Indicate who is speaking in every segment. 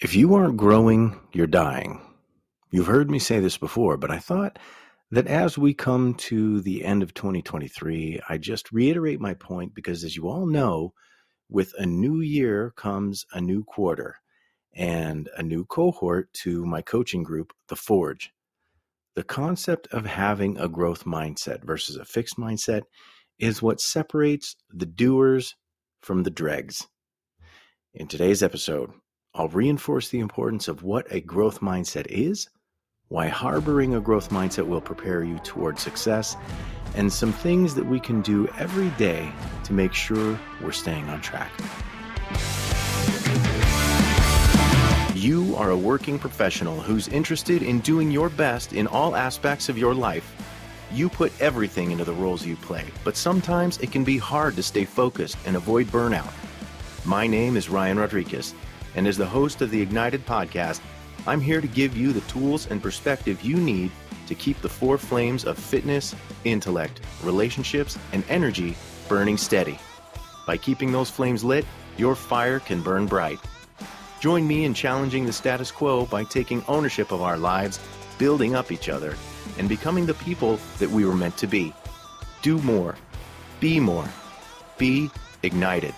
Speaker 1: If you aren't growing, you're dying. You've heard me say this before, but I thought that as we come to the end of 2023, I just reiterate my point because, as you all know, with a new year comes a new quarter and a new cohort to my coaching group, The Forge. The concept of having a growth mindset versus a fixed mindset is what separates the doers from the dregs. In today's episode, I'll reinforce the importance of what a growth mindset is, why harboring a growth mindset will prepare you toward success, and some things that we can do every day to make sure we're staying on track. You are a working professional who's interested in doing your best in all aspects of your life. You put everything into the roles you play, but sometimes it can be hard to stay focused and avoid burnout. My name is Ryan Rodriguez and as the host of the Ignited podcast, I'm here to give you the tools and perspective you need to keep the four flames of fitness, intellect, relationships, and energy burning steady. By keeping those flames lit, your fire can burn bright. Join me in challenging the status quo by taking ownership of our lives, building up each other, and becoming the people that we were meant to be. Do more. Be more. Be ignited.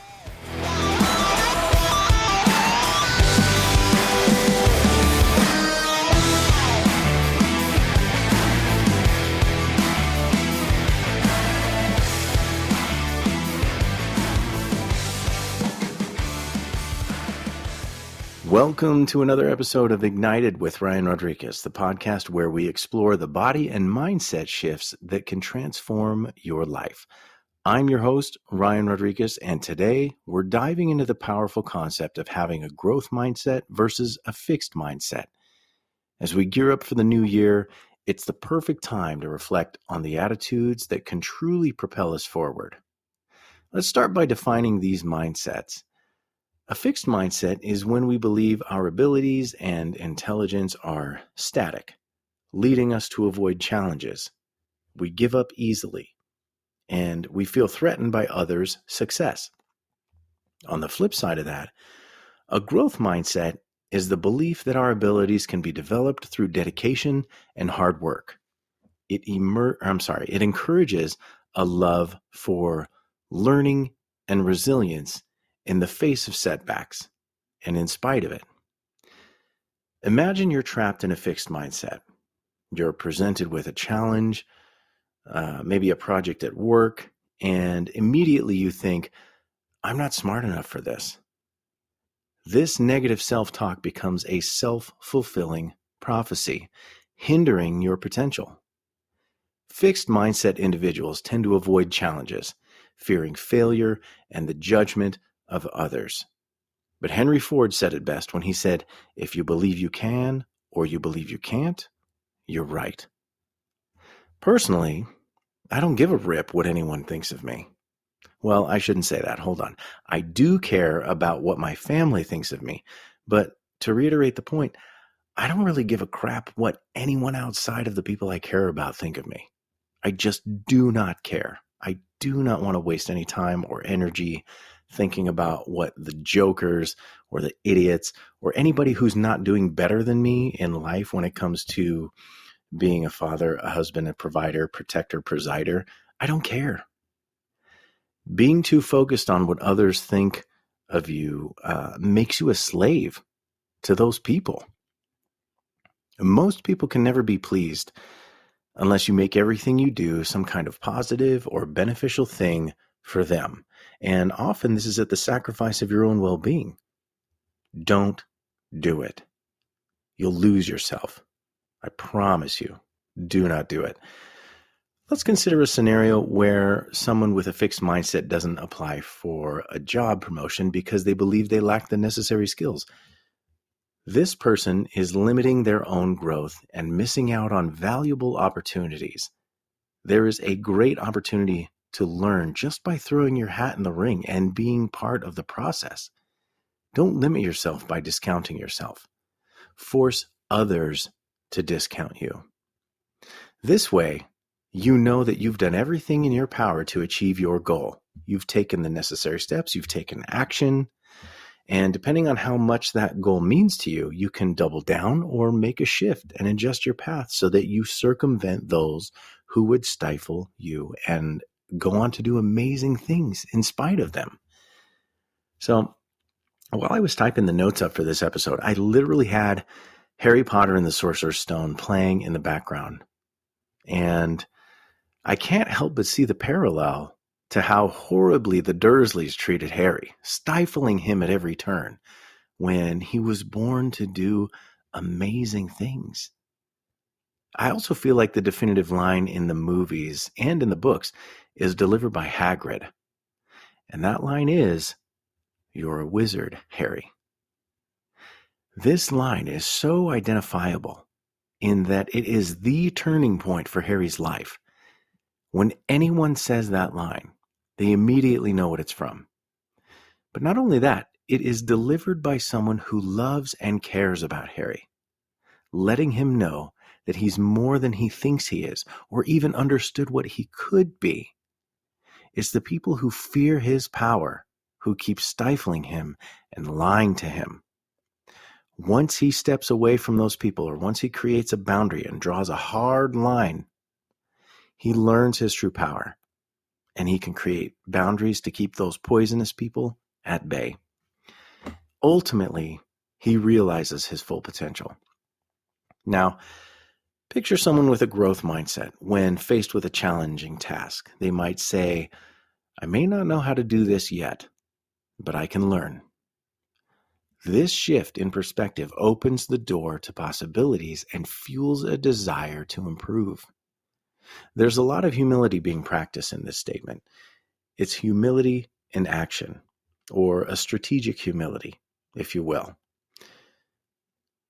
Speaker 1: Welcome to another episode of Ignited with Ryan Rodriguez, the podcast where we explore the body and mindset shifts that can transform your life. I'm your host, Ryan Rodriguez, and today we're diving into the powerful concept of having a growth mindset versus a fixed mindset. As we gear up for the new year, it's the perfect time to reflect on the attitudes that can truly propel us forward. Let's start by defining these mindsets. A fixed mindset is when we believe our abilities and intelligence are static, leading us to avoid challenges. We give up easily, and we feel threatened by others' success. On the flip side of that, a growth mindset is the belief that our abilities can be developed through dedication and hard work. It emer- I'm sorry, it encourages a love for learning and resilience in the face of setbacks and in spite of it. Imagine you're trapped in a fixed mindset. You're presented with a challenge, uh, maybe a project at work, and immediately you think, I'm not smart enough for this. This negative self talk becomes a self fulfilling prophecy, hindering your potential. Fixed mindset individuals tend to avoid challenges, fearing failure and the judgment of others. But Henry Ford said it best when he said, If you believe you can or you believe you can't, you're right. Personally, I don't give a rip what anyone thinks of me. Well, I shouldn't say that. Hold on. I do care about what my family thinks of me. But to reiterate the point, I don't really give a crap what anyone outside of the people I care about think of me. I just do not care. I do not want to waste any time or energy thinking about what the jokers or the idiots or anybody who's not doing better than me in life when it comes to being a father, a husband, a provider, protector, presider, I don't care. Being too focused on what others think of you uh, makes you a slave to those people. Most people can never be pleased unless you make everything you do some kind of positive or beneficial thing for them. And often this is at the sacrifice of your own well being. Don't do it. You'll lose yourself. I promise you. Do not do it. Let's consider a scenario where someone with a fixed mindset doesn't apply for a job promotion because they believe they lack the necessary skills. This person is limiting their own growth and missing out on valuable opportunities. There is a great opportunity to learn just by throwing your hat in the ring and being part of the process. Don't limit yourself by discounting yourself. Force others to discount you. This way, you know that you've done everything in your power to achieve your goal. You've taken the necessary steps, you've taken action, And depending on how much that goal means to you, you can double down or make a shift and adjust your path so that you circumvent those who would stifle you and go on to do amazing things in spite of them. So, while I was typing the notes up for this episode, I literally had Harry Potter and the Sorcerer's Stone playing in the background. And I can't help but see the parallel to how horribly the Dursleys treated Harry, stifling him at every turn when he was born to do amazing things. I also feel like the definitive line in the movies and in the books is delivered by Hagrid. And that line is, You're a wizard, Harry. This line is so identifiable in that it is the turning point for Harry's life. When anyone says that line, they immediately know what it's from. But not only that, it is delivered by someone who loves and cares about Harry, letting him know that he's more than he thinks he is, or even understood what he could be. It's the people who fear his power who keep stifling him and lying to him. Once he steps away from those people, or once he creates a boundary and draws a hard line, he learns his true power and he can create boundaries to keep those poisonous people at bay. Ultimately, he realizes his full potential. Now, picture someone with a growth mindset when faced with a challenging task. They might say, I may not know how to do this yet, but I can learn. This shift in perspective opens the door to possibilities and fuels a desire to improve. There's a lot of humility being practiced in this statement. It's humility in action, or a strategic humility, if you will.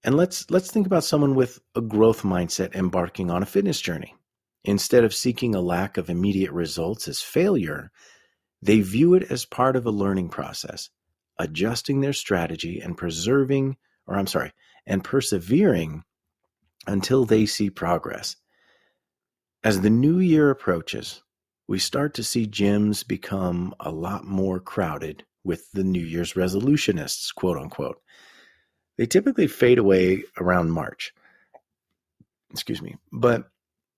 Speaker 1: And let's let's think about someone with a growth mindset embarking on a fitness journey. Instead of seeking a lack of immediate results as failure, they view it as part of a learning process adjusting their strategy and preserving, or I'm sorry, and persevering until they see progress. As the new year approaches, we start to see gyms become a lot more crowded with the New Year's resolutionists, quote unquote. They typically fade away around March. Excuse me. But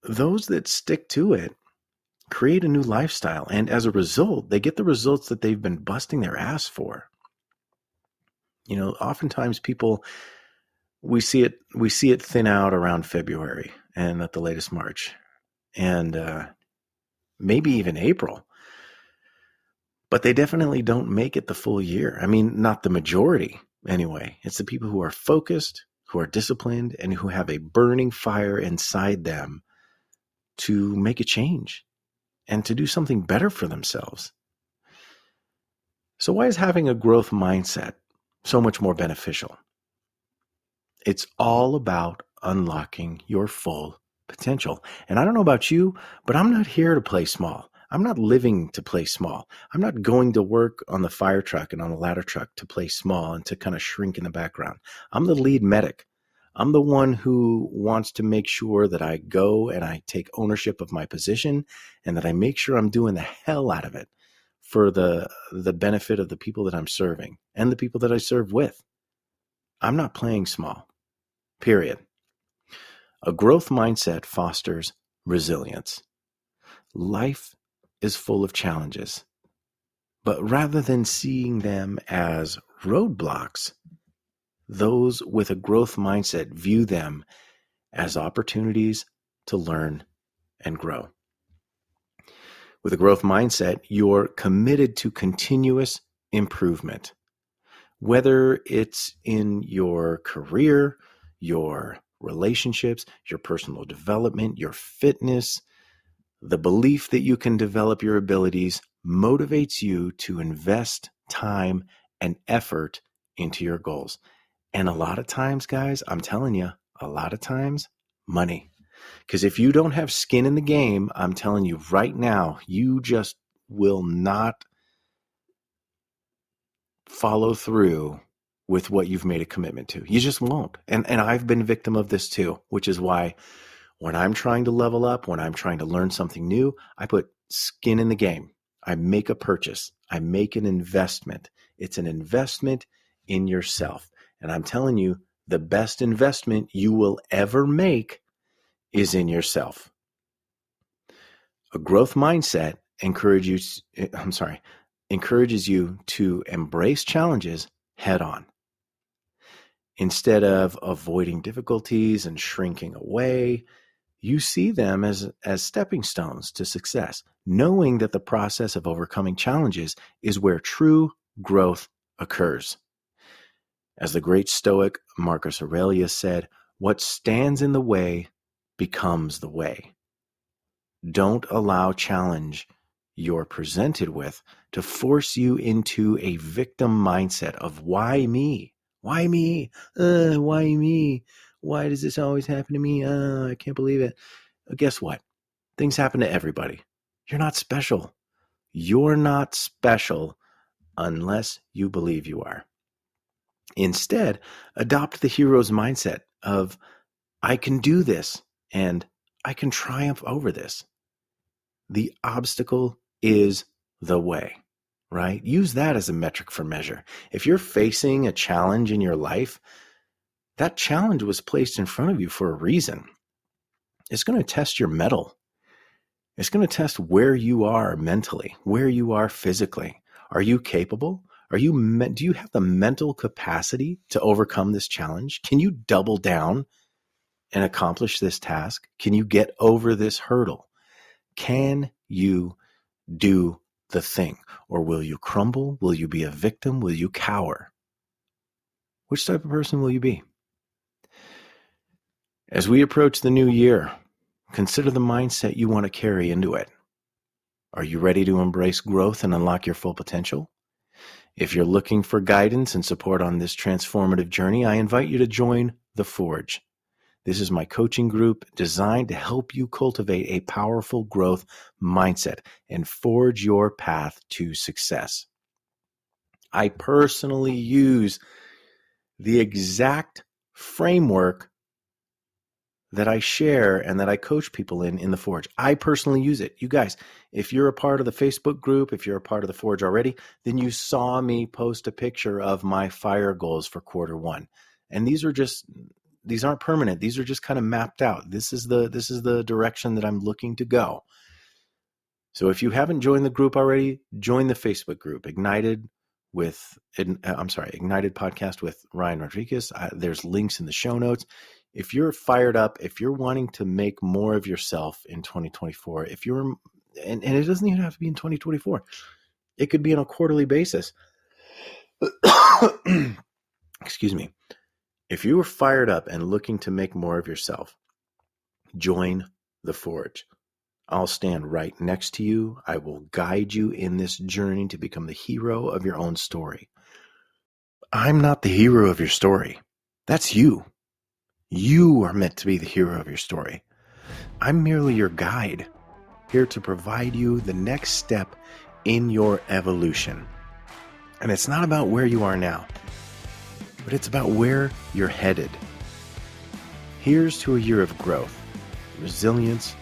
Speaker 1: those that stick to it create a new lifestyle. And as a result, they get the results that they've been busting their ass for. You know, oftentimes people we see it we see it thin out around February and at the latest March, and uh, maybe even April. But they definitely don't make it the full year. I mean, not the majority anyway. It's the people who are focused, who are disciplined, and who have a burning fire inside them to make a change and to do something better for themselves. So, why is having a growth mindset so much more beneficial. It's all about unlocking your full potential. And I don't know about you, but I'm not here to play small. I'm not living to play small. I'm not going to work on the fire truck and on the ladder truck to play small and to kind of shrink in the background. I'm the lead medic. I'm the one who wants to make sure that I go and I take ownership of my position and that I make sure I'm doing the hell out of it for the the benefit of the people that I'm serving and the people that I serve with. I'm not playing small. Period. A growth mindset fosters resilience. Life is full of challenges. But rather than seeing them as roadblocks, those with a growth mindset view them as opportunities to learn and grow. With a growth mindset, you're committed to continuous improvement. Whether it's in your career, your relationships, your personal development, your fitness, the belief that you can develop your abilities motivates you to invest time and effort into your goals. And a lot of times, guys, I'm telling you, a lot of times, money. Because if you don't have skin in the game, I'm telling you right now, you just will not follow through with what you've made a commitment to. You just won't. And and I've been victim of this too, which is why when I'm trying to level up, when I'm trying to learn something new, I put skin in the game. I make a purchase. I make an investment. It's an investment in yourself. And I'm telling you, the best investment you will ever make is in yourself. A growth mindset encourages you, I'm sorry, encourages you to embrace challenges head on. Instead of avoiding difficulties and shrinking away, you see them as, as stepping stones to success, knowing that the process of overcoming challenges is where true growth occurs. As the great Stoic Marcus Aurelius said, what stands in the way becomes the way. Don't allow challenge you're presented with to force you into a victim mindset of why me? Why me? Uh, why me? Why does this always happen to me? Uh, I can't believe it. Guess what? Things happen to everybody. You're not special. You're not special unless you believe you are. Instead, adopt the hero's mindset of, I can do this and I can triumph over this. The obstacle is the way, right? Use that as a metric for measure. If you're facing a challenge in your life, that challenge was placed in front of you for a reason. It's going to test your mettle. It's going to test where you are mentally, where you are physically. Are you capable? Are you do you have the mental capacity to overcome this challenge? Can you double down and accomplish this task? Can you get over this hurdle? Can you do the thing? Or will you crumble? Will you be a victim? Will you cower? Which type of person will you be? As we approach the new year, consider the mindset you want to carry into it. Are you ready to embrace growth and unlock your full potential? If you're looking for guidance and support on this transformative journey, I invite you to join The Forge. This is my coaching group designed to help you cultivate a powerful growth mindset and forge your path to success. I personally use the exact framework that I share and that I coach people in in the Forge. I personally use it. You guys, if you're a part of the Facebook group, if you're a part of the Forge already, then you saw me post a picture of my fire goals for quarter 1. And these are just these aren't permanent. These are just kind of mapped out. This is the this is the direction that I'm looking to go. So if you haven't joined the group already, join the Facebook group Ignited with I'm sorry, Ignited podcast with Ryan Rodriguez. I, there's links in the show notes. If you're fired up, if you're wanting to make more of yourself in 2024, if you're and, and it doesn't even have to be in 2024. It could be on a quarterly basis. Excuse me. If you are fired up and looking to make more of yourself, join the Forge. I'll stand right next to you. I will guide you in this journey to become the hero of your own story. I'm not the hero of your story. That's you. You are meant to be the hero of your story. I'm merely your guide, here to provide you the next step in your evolution. And it's not about where you are now but it's about where you're headed. Here's to a year of growth, resilience,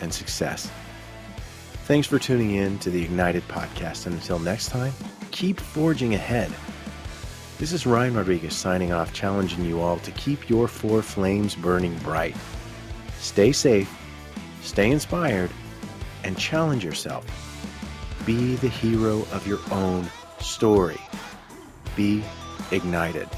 Speaker 1: and success. Thanks for tuning in to the Ignited podcast, and until next time, keep forging ahead. This is Ryan Rodriguez signing off, challenging you all to keep your four flames burning bright. Stay safe, stay inspired, and challenge yourself. Be the hero of your own story. Be ignited.